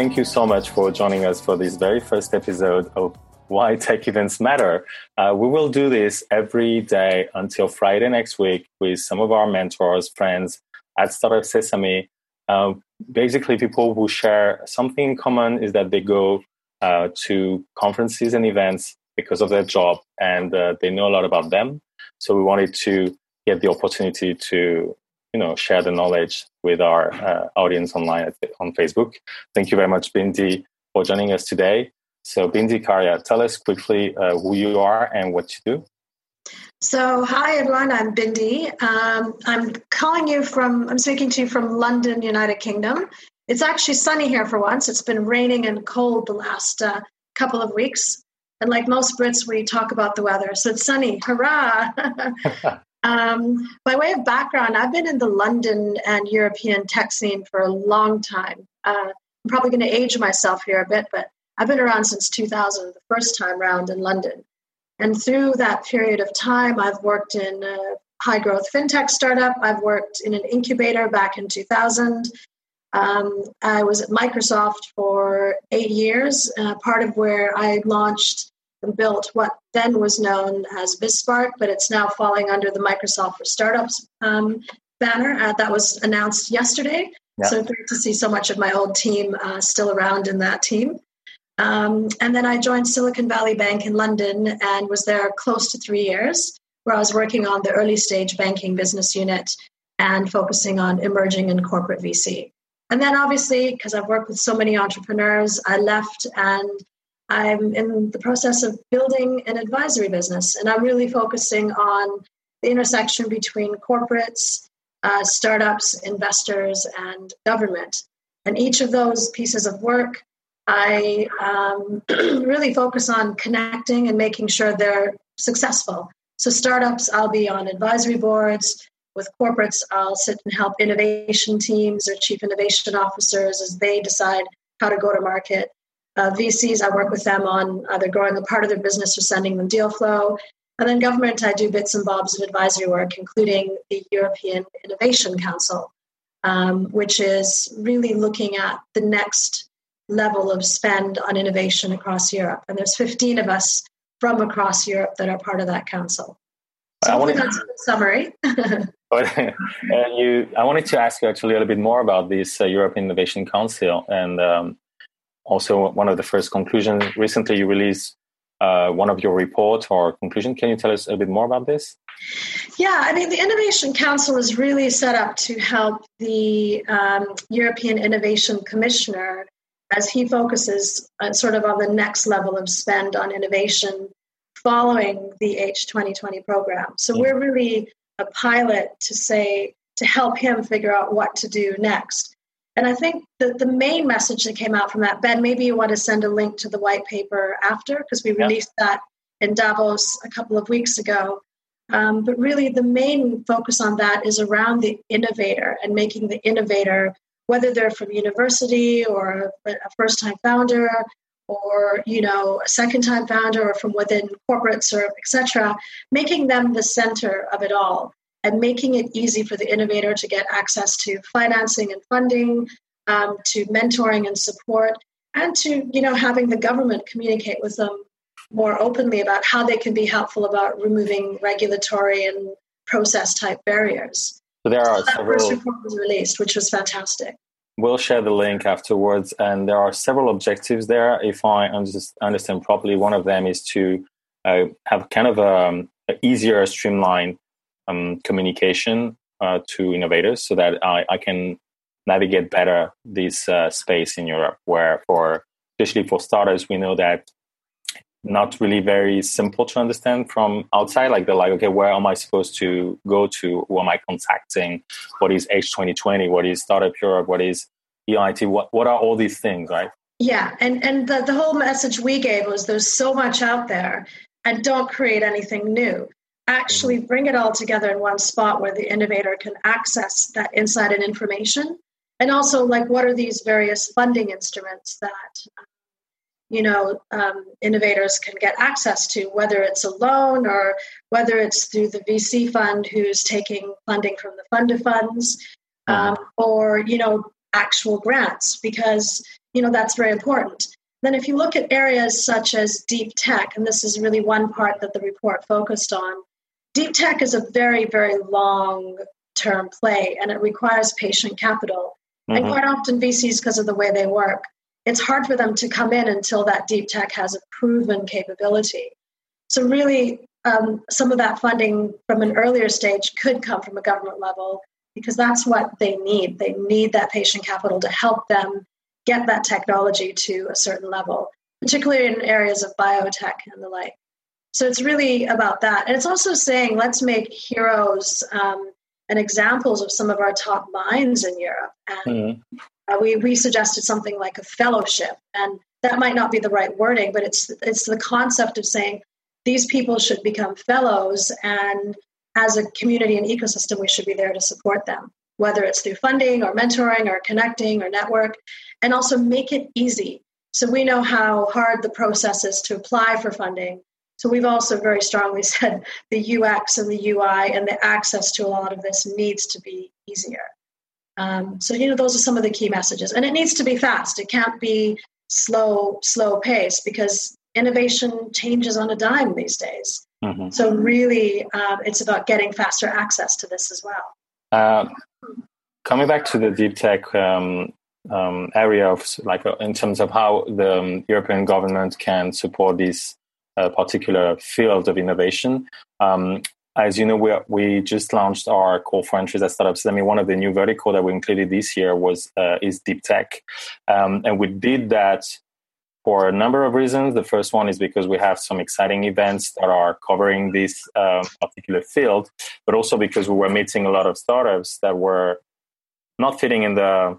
Thank you so much for joining us for this very first episode of Why Tech Events Matter. Uh, we will do this every day until Friday next week with some of our mentors, friends at Startup Sesame. Uh, basically, people who share something in common is that they go uh, to conferences and events because of their job and uh, they know a lot about them. So we wanted to get the opportunity to you know share the knowledge with our uh, audience online on Facebook. Thank you very much, Bindi, for joining us today. So, Bindi Karia, tell us quickly uh, who you are and what you do. So, hi everyone, I'm Bindi. Um, I'm calling you from, I'm speaking to you from London, United Kingdom. It's actually sunny here for once. It's been raining and cold the last uh, couple of weeks. And like most Brits, we talk about the weather. So it's sunny. Hurrah! Um, by way of background, I've been in the London and European tech scene for a long time. Uh, I'm probably going to age myself here a bit, but I've been around since 2000, the first time round in London. And through that period of time, I've worked in a high growth fintech startup. I've worked in an incubator back in 2000. Um, I was at Microsoft for eight years, uh, part of where I launched built what then was known as BizSpark, but it's now falling under the Microsoft for Startups um, banner. Uh, that was announced yesterday. Yeah. So great to see so much of my old team uh, still around in that team. Um, and then I joined Silicon Valley Bank in London and was there close to three years, where I was working on the early stage banking business unit and focusing on emerging and corporate VC. And then obviously, because I've worked with so many entrepreneurs, I left and I'm in the process of building an advisory business, and I'm really focusing on the intersection between corporates, uh, startups, investors, and government. And each of those pieces of work, I um, really focus on connecting and making sure they're successful. So, startups, I'll be on advisory boards. With corporates, I'll sit and help innovation teams or chief innovation officers as they decide how to go to market uh, VCs, I work with them on either growing a part of their business or sending them deal flow. And then government, I do bits and bobs of advisory work, including the European Innovation Council, um, which is really looking at the next level of spend on innovation across Europe. And there's 15 of us from across Europe that are part of that council. So I wanted that's a summary. but uh, you, I wanted to ask you actually a little bit more about this uh, European Innovation Council and um, also one of the first conclusions. Recently, you released uh, one of your report or conclusion. Can you tell us a bit more about this? Yeah, I mean, the Innovation Council is really set up to help the um, European Innovation Commissioner as he focuses uh, sort of on the next level of spend on innovation following the H2020 program. So mm-hmm. we're really a pilot to say, to help him figure out what to do next. And I think that the main message that came out from that, Ben, maybe you want to send a link to the white paper after, because we released that in Davos a couple of weeks ago. Um, but really, the main focus on that is around the innovator and making the innovator, whether they're from university or a first-time founder or you know a second-time founder or from within corporates or etc., making them the center of it all and making it easy for the innovator to get access to financing and funding, um, to mentoring and support, and to you know having the government communicate with them more openly about how they can be helpful about removing regulatory and process type barriers. So there are so that several. First report was released, which was fantastic. We'll share the link afterwards, and there are several objectives there. If I understand properly, one of them is to uh, have kind of a, um, a easier, streamlined um, communication uh, to innovators, so that I, I can navigate better this uh, space in Europe, where for especially for starters, we know that not really very simple to understand from outside. Like they're like, okay, where am I supposed to go to? Who am I contacting? What is H twenty twenty? What is Startup Europe? What is EIT? What what are all these things, right? Yeah, and and the, the whole message we gave was there's so much out there, and don't create anything new. Actually, mm-hmm. bring it all together in one spot where the innovator can access that insight and information, and also like what are these various funding instruments that you know um, innovators can get access to whether it's a loan or whether it's through the vc fund who's taking funding from the fund of funds um, or you know actual grants? Because you know that's very important. Then if you look at areas such as deep tech and this is really one part that the report focused on deep tech is a very very long term play and it requires patient capital mm-hmm. and quite often vcs because of the way they work it's hard for them to come in until that deep tech has a proven capability. So, really, um, some of that funding from an earlier stage could come from a government level because that's what they need. They need that patient capital to help them get that technology to a certain level, particularly in areas of biotech and the like. So, it's really about that. And it's also saying let's make heroes um, and examples of some of our top minds in Europe. And mm-hmm. uh, we, we suggested something like a fellowship. And that might not be the right wording, but it's, it's the concept of saying these people should become fellows. And as a community and ecosystem, we should be there to support them, whether it's through funding or mentoring or connecting or network, and also make it easy. So we know how hard the process is to apply for funding so we've also very strongly said the UX and the UI and the access to a lot of this needs to be easier. Um, so you know those are some of the key messages, and it needs to be fast. It can't be slow, slow pace because innovation changes on a dime these days. Mm-hmm. So really, um, it's about getting faster access to this as well. Uh, coming back to the deep tech um, um, area of like uh, in terms of how the um, European government can support these a particular field of innovation. Um, as you know, we, we just launched our call for entries at startups. I mean, one of the new vertical that we included this year was uh, is deep tech, um, and we did that for a number of reasons. The first one is because we have some exciting events that are covering this um, particular field, but also because we were meeting a lot of startups that were not fitting in the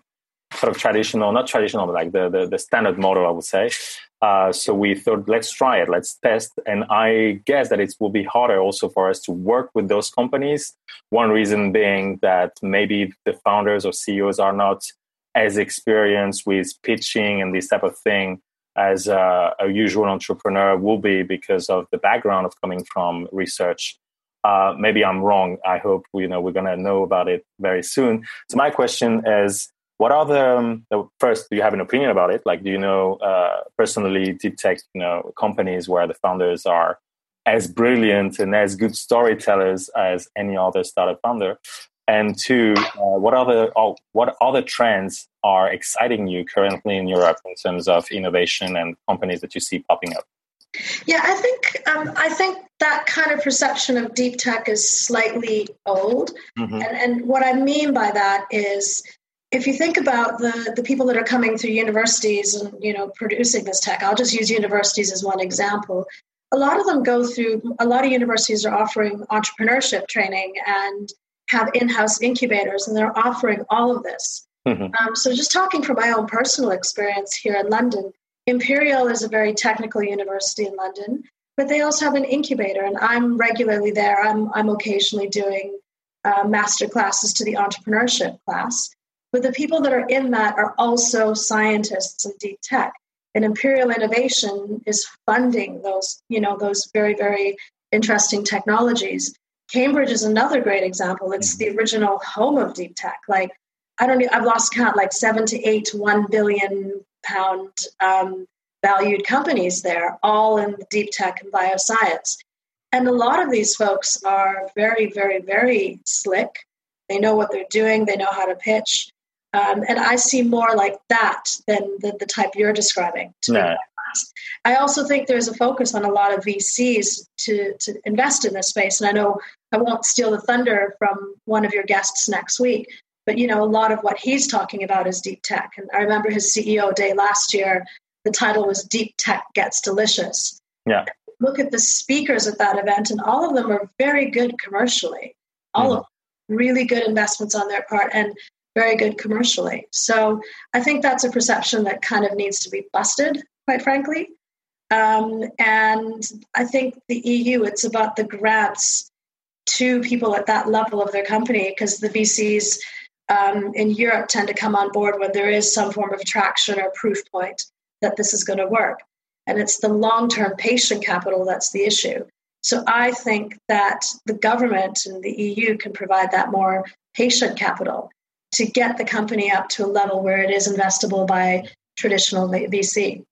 sort of traditional, not traditional, but like the, the, the standard model, I would say. Uh, so we thought, let's try it, let's test. And I guess that it will be harder also for us to work with those companies. One reason being that maybe the founders or CEOs are not as experienced with pitching and this type of thing as a, a usual entrepreneur will be because of the background of coming from research. Uh, maybe I'm wrong. I hope you know we're gonna know about it very soon. So my question is, what are the, um, the, first? Do you have an opinion about it? Like, do you know uh, personally deep tech, you know, companies where the founders are as brilliant and as good storytellers as any other startup founder? And two, uh, what other oh, what other trends are exciting you currently in Europe in terms of innovation and companies that you see popping up? Yeah, I think um, I think that kind of perception of deep tech is slightly old, mm-hmm. and, and what I mean by that is if you think about the, the people that are coming through universities and you know producing this tech i'll just use universities as one example a lot of them go through a lot of universities are offering entrepreneurship training and have in-house incubators and they're offering all of this mm-hmm. um, so just talking from my own personal experience here in london imperial is a very technical university in london but they also have an incubator, and I'm regularly there. I'm I'm occasionally doing uh, master classes to the entrepreneurship class, but the people that are in that are also scientists in deep tech. And Imperial Innovation is funding those, you know, those very very interesting technologies. Cambridge is another great example. It's the original home of deep tech. Like I don't, know, I've lost count, like seven to eight, one billion pound um, valued companies there, all in deep tech and bioscience. And a lot of these folks are very, very, very slick. They know what they're doing, they know how to pitch. Um, and I see more like that than the, the type you're describing. No. I also think there's a focus on a lot of VCs to, to invest in this space. And I know I won't steal the thunder from one of your guests next week, but you know, a lot of what he's talking about is deep tech. And I remember his CEO day last year the title was Deep Tech Gets Delicious. Yeah. Look at the speakers at that event, and all of them are very good commercially. All mm-hmm. of them, really good investments on their part and very good commercially. So I think that's a perception that kind of needs to be busted, quite frankly. Um, and I think the EU, it's about the grants to people at that level of their company because the VCs um, in Europe tend to come on board when there is some form of traction or proof point that this is going to work. And it's the long term patient capital that's the issue. So I think that the government and the EU can provide that more patient capital to get the company up to a level where it is investable by traditional VC.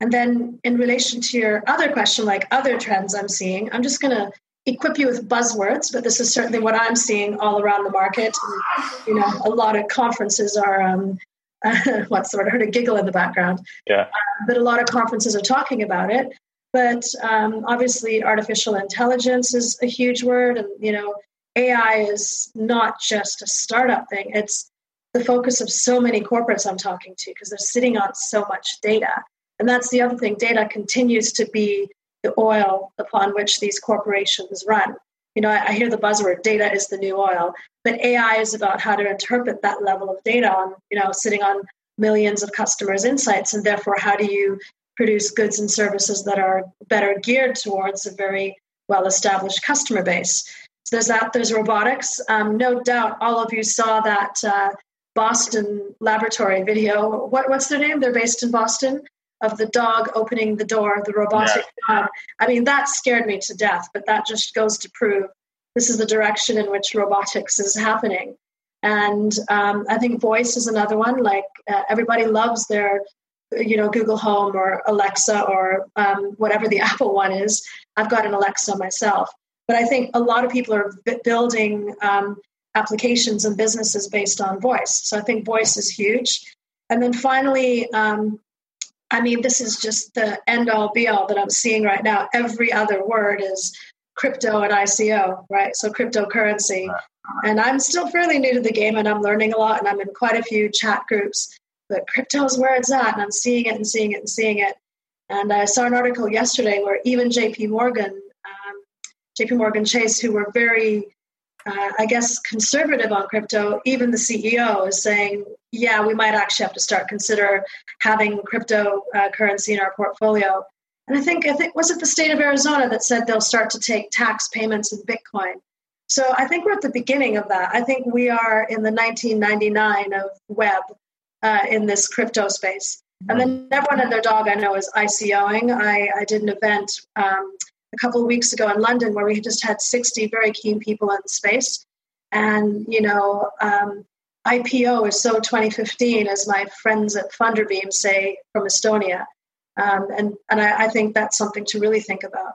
And then, in relation to your other question, like other trends I'm seeing, I'm just going to equip you with buzzwords, but this is certainly what I'm seeing all around the market. And, you know, a lot of conferences are um, what's the word? I heard a giggle in the background. Yeah. Um, but a lot of conferences are talking about it. But um, obviously, artificial intelligence is a huge word, and you know, AI is not just a startup thing. It's the focus of so many corporates I'm talking to because they're sitting on so much data. And that's the other thing. Data continues to be the oil upon which these corporations run. You know, I, I hear the buzzword data is the new oil. But AI is about how to interpret that level of data on, you know, sitting on millions of customers' insights, and therefore, how do you produce goods and services that are better geared towards a very well-established customer base? So there's that. There's robotics. Um, no doubt, all of you saw that uh, Boston laboratory video. What, what's their name? They're based in Boston. Of the dog opening the door, the robotic yeah. dog. I mean, that scared me to death. But that just goes to prove this is the direction in which robotics is happening. And um, I think voice is another one. Like uh, everybody loves their, you know, Google Home or Alexa or um, whatever the Apple one is. I've got an Alexa myself. But I think a lot of people are building um, applications and businesses based on voice. So I think voice is huge. And then finally, um, I mean, this is just the end all be all that I'm seeing right now. Every other word is crypto and ICO, right? So cryptocurrency. And I'm still fairly new to the game and I'm learning a lot and I'm in quite a few chat groups. But crypto is where it's at and I'm seeing it and seeing it and seeing it. And I saw an article yesterday where even JP Morgan, JP Morgan Chase, who were very, uh, I guess, conservative on crypto, even the CEO is saying, yeah, we might actually have to start consider having cryptocurrency uh, in our portfolio. And I think I think was it the state of Arizona that said they'll start to take tax payments in Bitcoin. So I think we're at the beginning of that. I think we are in the 1999 of web uh, in this crypto space. And then everyone and their dog I know is ICOing. I, I did an event um, a couple of weeks ago in London where we just had 60 very keen people in the space. And, you know, um, IPO is so 2015, as my friends at Funderbeam say from Estonia. Um, and and I, I think that's something to really think about.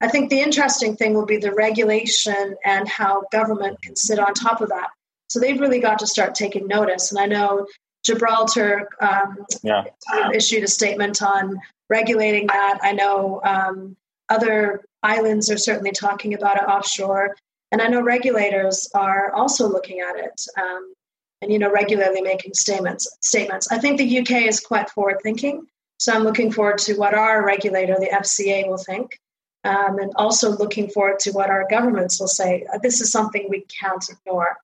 I think the interesting thing will be the regulation and how government can sit on top of that. So they've really got to start taking notice. And I know Gibraltar um, yeah. issued a statement on regulating that. I know um, other islands are certainly talking about it offshore. And I know regulators are also looking at it um, and, you know, regularly making statements. Statements. I think the UK is quite forward thinking. So I'm looking forward to what our regulator, the FCA, will think, um, and also looking forward to what our governments will say. Uh, this is something we can't ignore.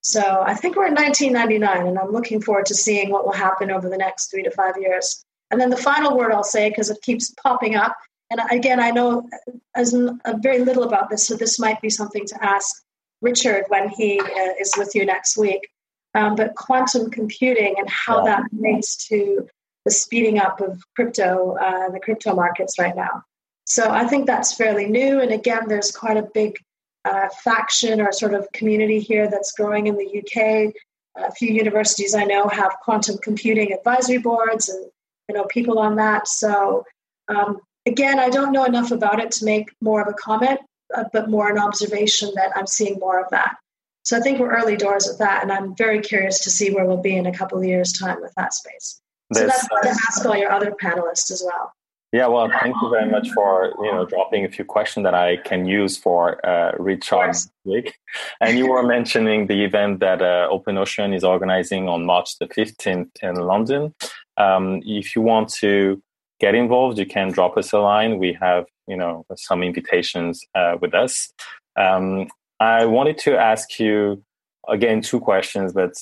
So I think we're in 1999, and I'm looking forward to seeing what will happen over the next three to five years. And then the final word I'll say, because it keeps popping up, and again, I know as uh, very little about this, so this might be something to ask Richard when he uh, is with you next week. Um, but quantum computing and how that relates to the speeding up of crypto, uh, the crypto markets right now. So I think that's fairly new. And again, there's quite a big uh, faction or sort of community here that's growing in the UK. A few universities I know have quantum computing advisory boards and you know people on that. So um, again, I don't know enough about it to make more of a comment, uh, but more an observation that I'm seeing more of that. So I think we're early doors with that, and I'm very curious to see where we'll be in a couple of years' time with that space. So that's, why to ask all your other panelists as well. Yeah, well, thank you very much for you know dropping a few questions that I can use for uh, Richard week. And you were mentioning the event that uh, Open Ocean is organizing on March the fifteenth in London. Um, if you want to get involved, you can drop us a line. We have you know some invitations uh, with us. Um, I wanted to ask you again two questions, but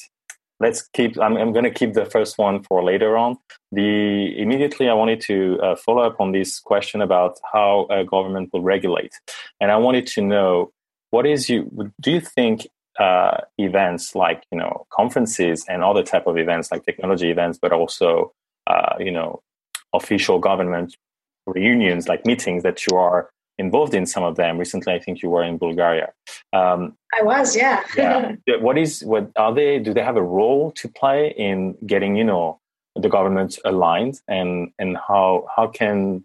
let's keep. I'm, I'm going to keep the first one for later on. The immediately, I wanted to uh, follow up on this question about how a government will regulate, and I wanted to know what is you. Do you think uh, events like you know conferences and other type of events like technology events, but also uh, you know official government reunions like meetings that you are involved in some of them. Recently, I think you were in Bulgaria. Um, I was, yeah. yeah. What is what are they? Do they have a role to play in getting you know the government aligned, and and how how can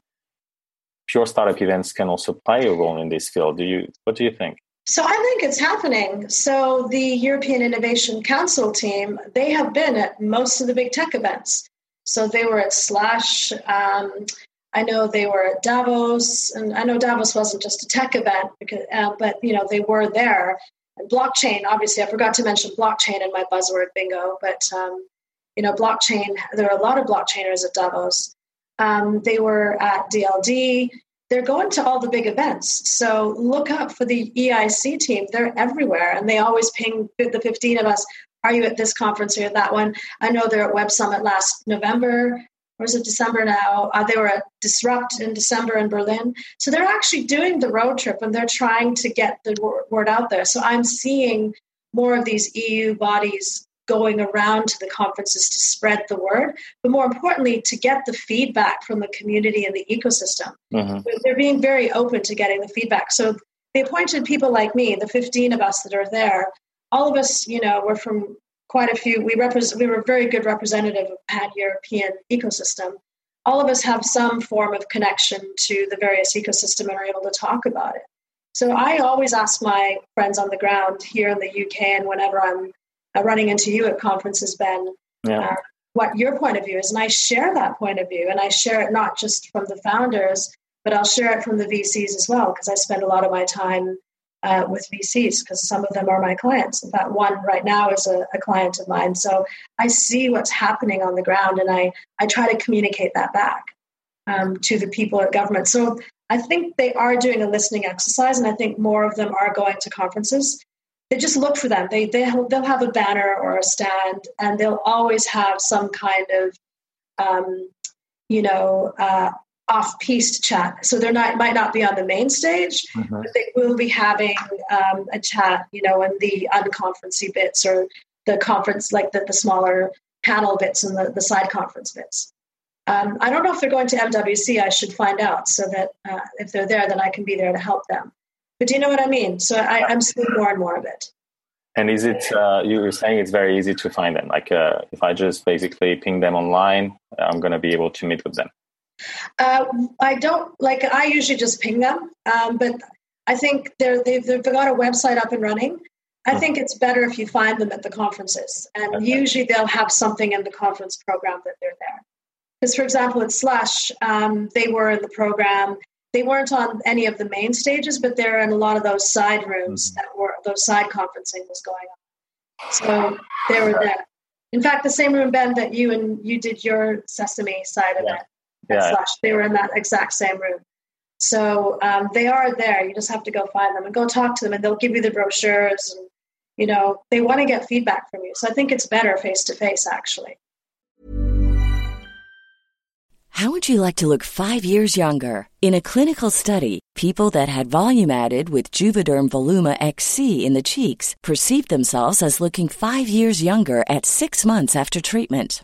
pure startup events can also play a role in this field? Do you what do you think? So I think it's happening. So the European Innovation Council team, they have been at most of the big tech events. So they were at Slush. Um, I know they were at Davos, and I know Davos wasn't just a tech event, because, uh, but you know they were there. And blockchain, obviously, I forgot to mention blockchain in my buzzword bingo, but um, you know, blockchain. There are a lot of blockchainers at Davos. Um, they were at DLD. They're going to all the big events. So look up for the EIC team. They're everywhere, and they always ping the 15 of us. Are you at this conference or that one? I know they're at Web Summit last November or is it December now? Uh, they were at Disrupt in December in Berlin. So they're actually doing the road trip and they're trying to get the word out there. So I'm seeing more of these EU bodies going around to the conferences to spread the word, but more importantly, to get the feedback from the community and the ecosystem. Mm-hmm. They're being very open to getting the feedback. So they appointed people like me, the 15 of us that are there. All of us, you know, we're from quite a few. We represent. We were a very good representative of pan-European ecosystem. All of us have some form of connection to the various ecosystem and are able to talk about it. So I always ask my friends on the ground here in the UK and whenever I'm uh, running into you at conferences, Ben, yeah. uh, what your point of view is, and I share that point of view, and I share it not just from the founders, but I'll share it from the VCs as well because I spend a lot of my time uh, with VCs because some of them are my clients. In fact, one right now is a, a, client of mine. So I see what's happening on the ground and I, I try to communicate that back um, to the people at government. So I think they are doing a listening exercise and I think more of them are going to conferences. They just look for them. They, they, they'll have a banner or a stand and they'll always have some kind of, um, you know, uh, off-piste chat. So they're not might not be on the main stage, mm-hmm. but they will be having um, a chat, you know, in the unconferencey bits or the conference, like the, the smaller panel bits and the, the side conference bits. Um, I don't know if they're going to MWC. I should find out so that uh, if they're there, then I can be there to help them. But do you know what I mean? So I, am seeing more and more of it. And is it, uh, you were saying it's very easy to find them? Like uh, if I just basically ping them online, I'm going to be able to meet with them. Uh, I don't like. I usually just ping them, um, but I think they're they've, they've got a website up and running. I think it's better if you find them at the conferences, and okay. usually they'll have something in the conference program that they're there. Because, for example, at Slush, um, they were in the program. They weren't on any of the main stages, but they're in a lot of those side rooms mm-hmm. that were those side conferencing was going on. So they were there. In fact, the same room, Ben, that you and you did your Sesame side yeah. event yeah. Slush. They were in that exact same room. So um, they are there. You just have to go find them and go talk to them, and they'll give you the brochures. And you know, they want to get feedback from you. So I think it's better face to face, actually. How would you like to look five years younger? In a clinical study, people that had volume added with Juvederm Voluma XC in the cheeks perceived themselves as looking five years younger at six months after treatment.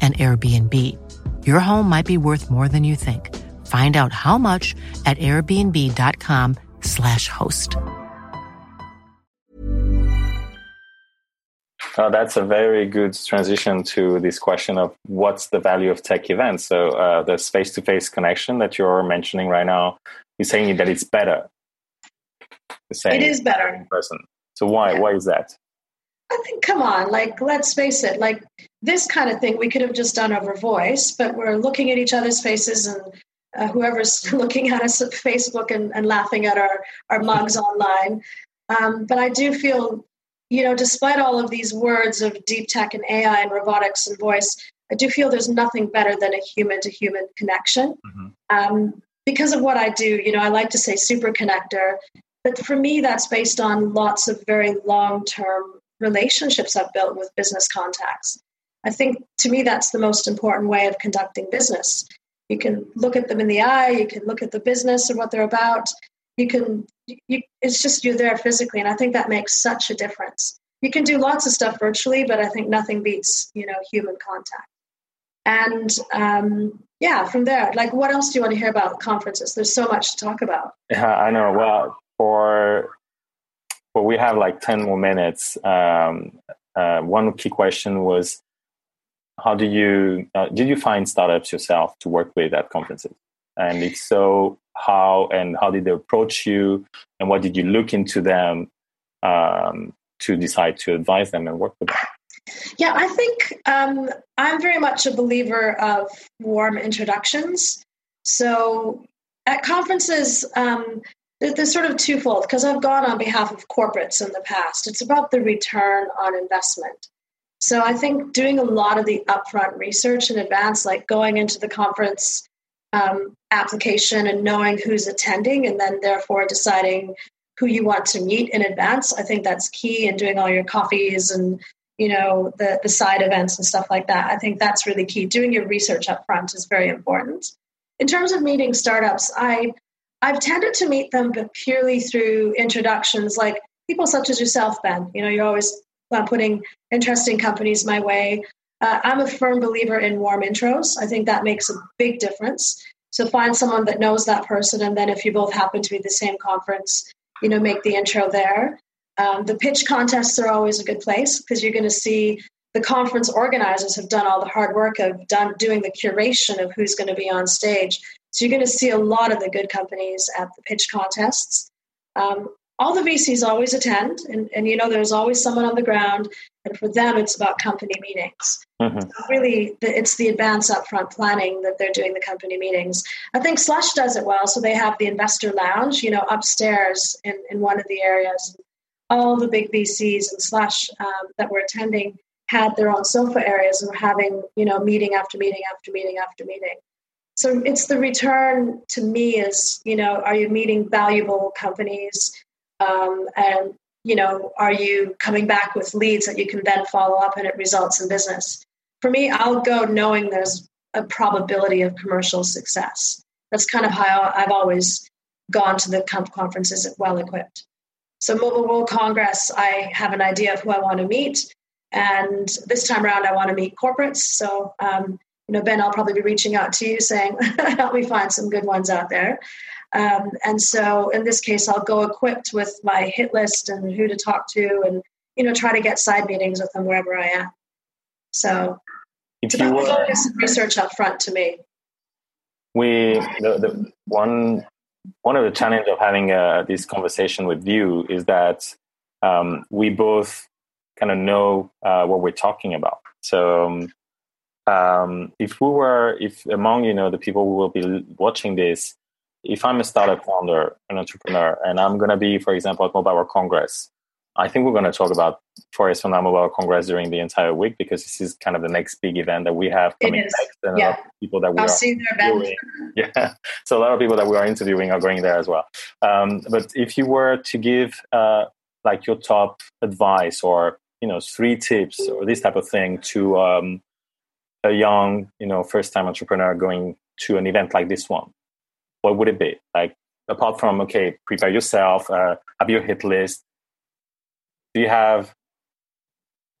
an Airbnb. Your home might be worth more than you think. Find out how much at airbnb.com/slash host. Uh, that's a very good transition to this question of what's the value of tech events. So, uh, this face to face connection that you're mentioning right now, you're saying that it's better. It is better in person. So, why? Yeah. Why is that? I think, come on, like, let's face it, like this kind of thing we could have just done over voice, but we're looking at each other's faces and uh, whoever's looking at us at Facebook and, and laughing at our, our mugs online. Um, but I do feel, you know, despite all of these words of deep tech and AI and robotics and voice, I do feel there's nothing better than a human to human connection. Mm-hmm. Um, because of what I do, you know, I like to say super connector, but for me, that's based on lots of very long term relationships I've built with business contacts. I think to me, that's the most important way of conducting business. You can look at them in the eye, you can look at the business and what they're about. You can, you, it's just you're there physically. And I think that makes such a difference. You can do lots of stuff virtually, but I think nothing beats, you know, human contact. And um, yeah, from there, like, what else do you want to hear about conferences? There's so much to talk about. Yeah, I know. Well, for well, we have like 10 more minutes. Um, uh, one key question was how do you uh, did you find startups yourself to work with at conferences and if so how and how did they approach you and what did you look into them um, to decide to advise them and work with them yeah i think um, i'm very much a believer of warm introductions so at conferences um, they're sort of twofold because I've gone on behalf of corporates in the past. It's about the return on investment. So I think doing a lot of the upfront research in advance, like going into the conference um, application and knowing who's attending, and then therefore deciding who you want to meet in advance. I think that's key in doing all your coffees and you know the the side events and stuff like that. I think that's really key. Doing your research up front is very important. In terms of meeting startups, I I've tended to meet them but purely through introductions, like people such as yourself, Ben. You know, you're always uh, putting interesting companies my way. Uh, I'm a firm believer in warm intros. I think that makes a big difference. So find someone that knows that person, and then if you both happen to be the same conference, you know, make the intro there. Um, the pitch contests are always a good place because you're going to see the conference organizers have done all the hard work of done doing the curation of who's going to be on stage. So you're going to see a lot of the good companies at the pitch contests. Um, all the VCs always attend, and, and you know, there's always someone on the ground. And for them, it's about company meetings. Mm-hmm. So really, it's the advance upfront planning that they're doing the company meetings. I think Slush does it well. So they have the investor lounge, you know, upstairs in, in one of the areas. All the big VCs and Slush um, that were attending had their own sofa areas and were having, you know, meeting after meeting after meeting after meeting. So it's the return to me is, you know, are you meeting valuable companies? Um, and, you know, are you coming back with leads that you can then follow up and it results in business? For me, I'll go knowing there's a probability of commercial success. That's kind of how I've always gone to the conferences well equipped. So, Mobile World Congress, I have an idea of who I want to meet. And this time around, I want to meet corporates. So, um, you know, Ben, I'll probably be reaching out to you saying, help me find some good ones out there. Um, and so in this case, I'll go equipped with my hit list and who to talk to and, you know, try to get side meetings with them wherever I am. So if it's about were, focus and research up front to me. We, the, the one, one of the challenges of having uh, this conversation with you is that um, we both kind of know uh, what we're talking about. So um, um, if we were, if among you know the people who will be watching this, if I'm a startup founder, an entrepreneur, and I'm going to be, for example, at Mobile World Congress, I think we're going to talk about Forest from Mobile World Congress during the entire week because this is kind of the next big event that we have coming next, and yeah. a lot of people that we I'll are interviewing. Yeah, so a lot of people that we are interviewing are going there as well. Um, but if you were to give uh, like your top advice or you know three tips or this type of thing to um, a young, you know, first time entrepreneur going to an event like this one, what would it be? Like, apart from, okay, prepare yourself, uh, have your hit list, do you have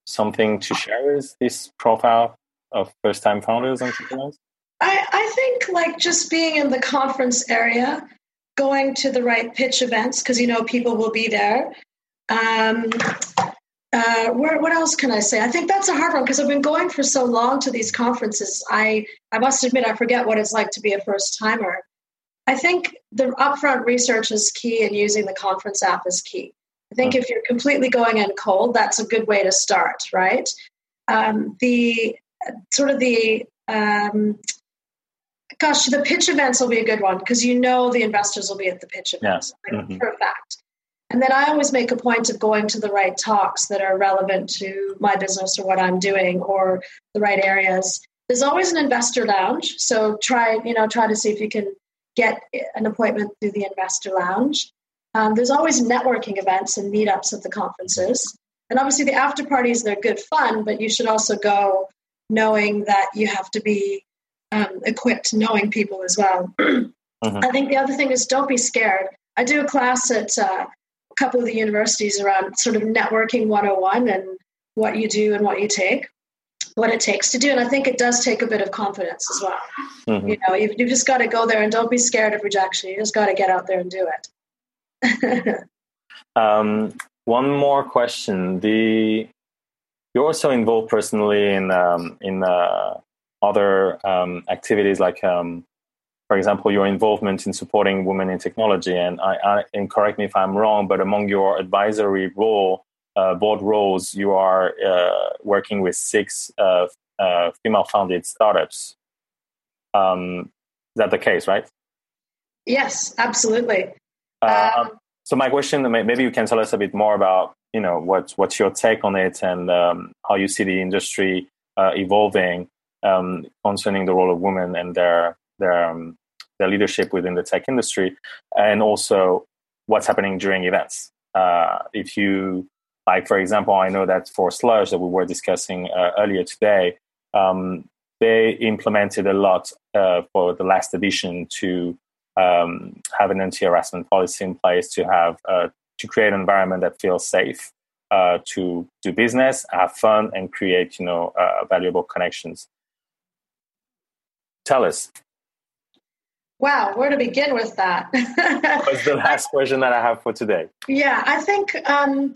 something to share with this profile of first time founders and entrepreneurs? I, I think like just being in the conference area, going to the right pitch events, because you know people will be there. Um, uh, where, what else can I say? I think that's a hard one because I've been going for so long to these conferences. I, I must admit, I forget what it's like to be a first timer. I think the upfront research is key and using the conference app is key. I think if you're completely going in cold, that's a good way to start, right? Um, the sort of the um, gosh, the pitch events will be a good one because you know the investors will be at the pitch events yeah. like, mm-hmm. for a fact. And then I always make a point of going to the right talks that are relevant to my business or what I'm doing or the right areas. There's always an investor lounge. So try, you know, try to see if you can get an appointment through the investor lounge. Um, there's always networking events and meetups at the conferences. And obviously the after parties, they're good fun, but you should also go knowing that you have to be um, equipped, knowing people as well. Mm-hmm. I think the other thing is don't be scared. I do a class at uh, couple of the universities around sort of networking 101 and what you do and what you take what it takes to do. And i think it does take a bit of confidence as well. Mm-hmm. you know you've, you've just got to go there and don't be scared of rejection. You just got to get out there and do it. Um, one more question. The you're also involved personally in um, in uh, other um, activities like um, for example, your involvement in supporting women in technology. And, I, I and correct me if I'm wrong, but among your advisory role, uh, board roles, you are uh, working with six uh, uh female-founded startups. Um, is that the case, right? Yes, absolutely. Uh, um, so my question, maybe you can tell us a bit more about, you know, what what's your take on it and um, how you see the industry uh, evolving um, concerning the role of women and their their um, their leadership within the tech industry, and also what's happening during events. Uh, if you like, for example, I know that for Slush that we were discussing uh, earlier today, um, they implemented a lot uh, for the last edition to um, have an anti-harassment policy in place, to have uh, to create an environment that feels safe, uh, to do business, have fun, and create you know uh, valuable connections. Tell us, Wow, where to begin with that? That's the last question that I have for today. Yeah, I think um,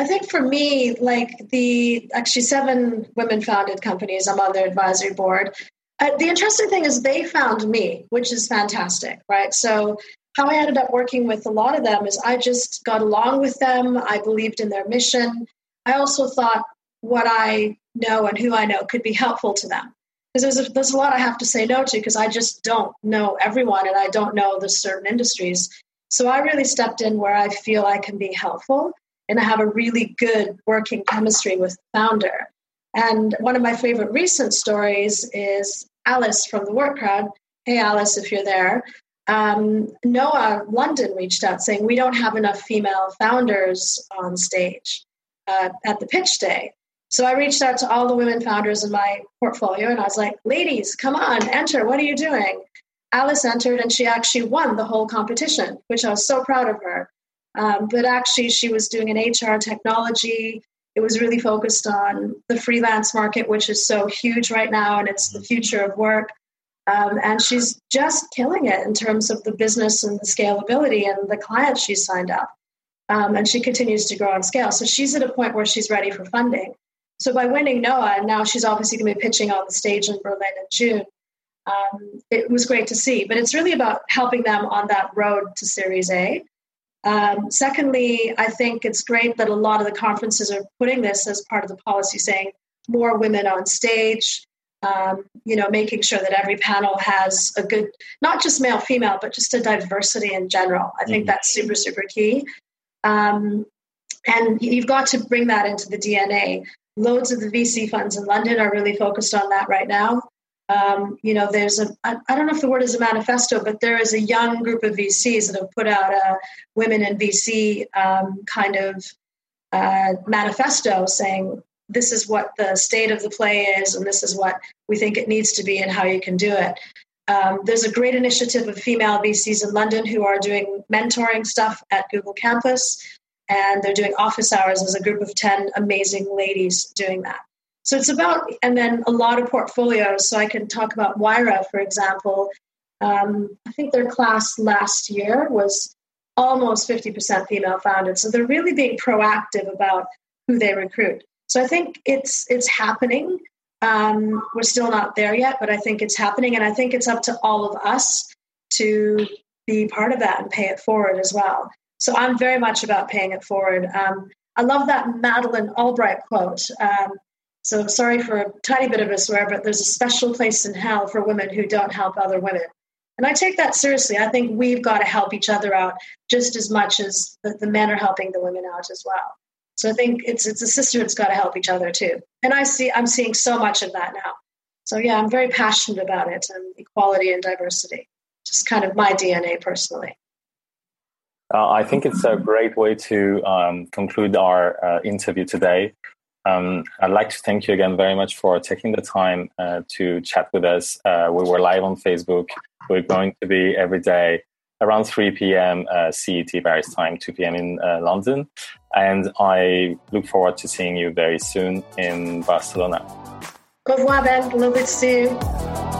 I think for me, like the actually seven women founded companies, I'm on their advisory board. Uh, the interesting thing is they found me, which is fantastic, right? So how I ended up working with a lot of them is I just got along with them. I believed in their mission. I also thought what I know and who I know could be helpful to them. Because there's a, there's a lot I have to say no to because I just don't know everyone and I don't know the certain industries. So I really stepped in where I feel I can be helpful and I have a really good working chemistry with the founder. And one of my favorite recent stories is Alice from the Work Crowd. Hey, Alice, if you're there. Um, Noah London reached out saying, We don't have enough female founders on stage uh, at the pitch day. So I reached out to all the women founders in my portfolio and I was like, Ladies, come on, enter. What are you doing? Alice entered and she actually won the whole competition, which I was so proud of her. Um, but actually, she was doing an HR technology. It was really focused on the freelance market, which is so huge right now, and it's the future of work. Um, and she's just killing it in terms of the business and the scalability and the clients she's signed up. Um, and she continues to grow on scale. So she's at a point where she's ready for funding. So by winning Noah, and now she's obviously going to be pitching on the stage in Berlin in June. Um, it was great to see, but it's really about helping them on that road to Series A. Um, secondly, I think it's great that a lot of the conferences are putting this as part of the policy, saying more women on stage, um, you know, making sure that every panel has a good, not just male, female, but just a diversity in general. I think mm-hmm. that's super, super key. Um, and you've got to bring that into the DNA. Loads of the VC funds in London are really focused on that right now. Um, you know, there's a, I, I don't know if the word is a manifesto, but there is a young group of VCs that have put out a women in VC um, kind of uh, manifesto saying this is what the state of the play is, and this is what we think it needs to be, and how you can do it. Um, there's a great initiative of female VCs in London who are doing mentoring stuff at Google Campus, and they're doing office hours as a group of 10 amazing ladies doing that. So it's about, and then a lot of portfolios. So I can talk about Wayra, for example. Um, I think their class last year was almost 50% female founded. So they're really being proactive about who they recruit. So I think it's it's happening. Um, we're still not there yet, but I think it's happening, and I think it's up to all of us to be part of that and pay it forward as well. So I'm very much about paying it forward. Um, I love that Madeleine Albright quote. Um, so sorry for a tiny bit of a swear, but there's a special place in hell for women who don't help other women. And I take that seriously. I think we've got to help each other out just as much as the, the men are helping the women out as well. So I think it's it's a sister sisterhood's got to help each other too. And I see I'm seeing so much of that now. So yeah, I'm very passionate about it and equality and diversity. Just kind of my DNA personally. Uh, I think it's a great way to um, conclude our uh, interview today. Um, I'd like to thank you again very much for taking the time uh, to chat with us. Uh, we were live on Facebook. We're going to be every day around 3 p.m. Uh, CET Paris time, 2 p.m. in uh, London. And I look forward to seeing you very soon in Barcelona. Au revoir, Ben. A little bit soon.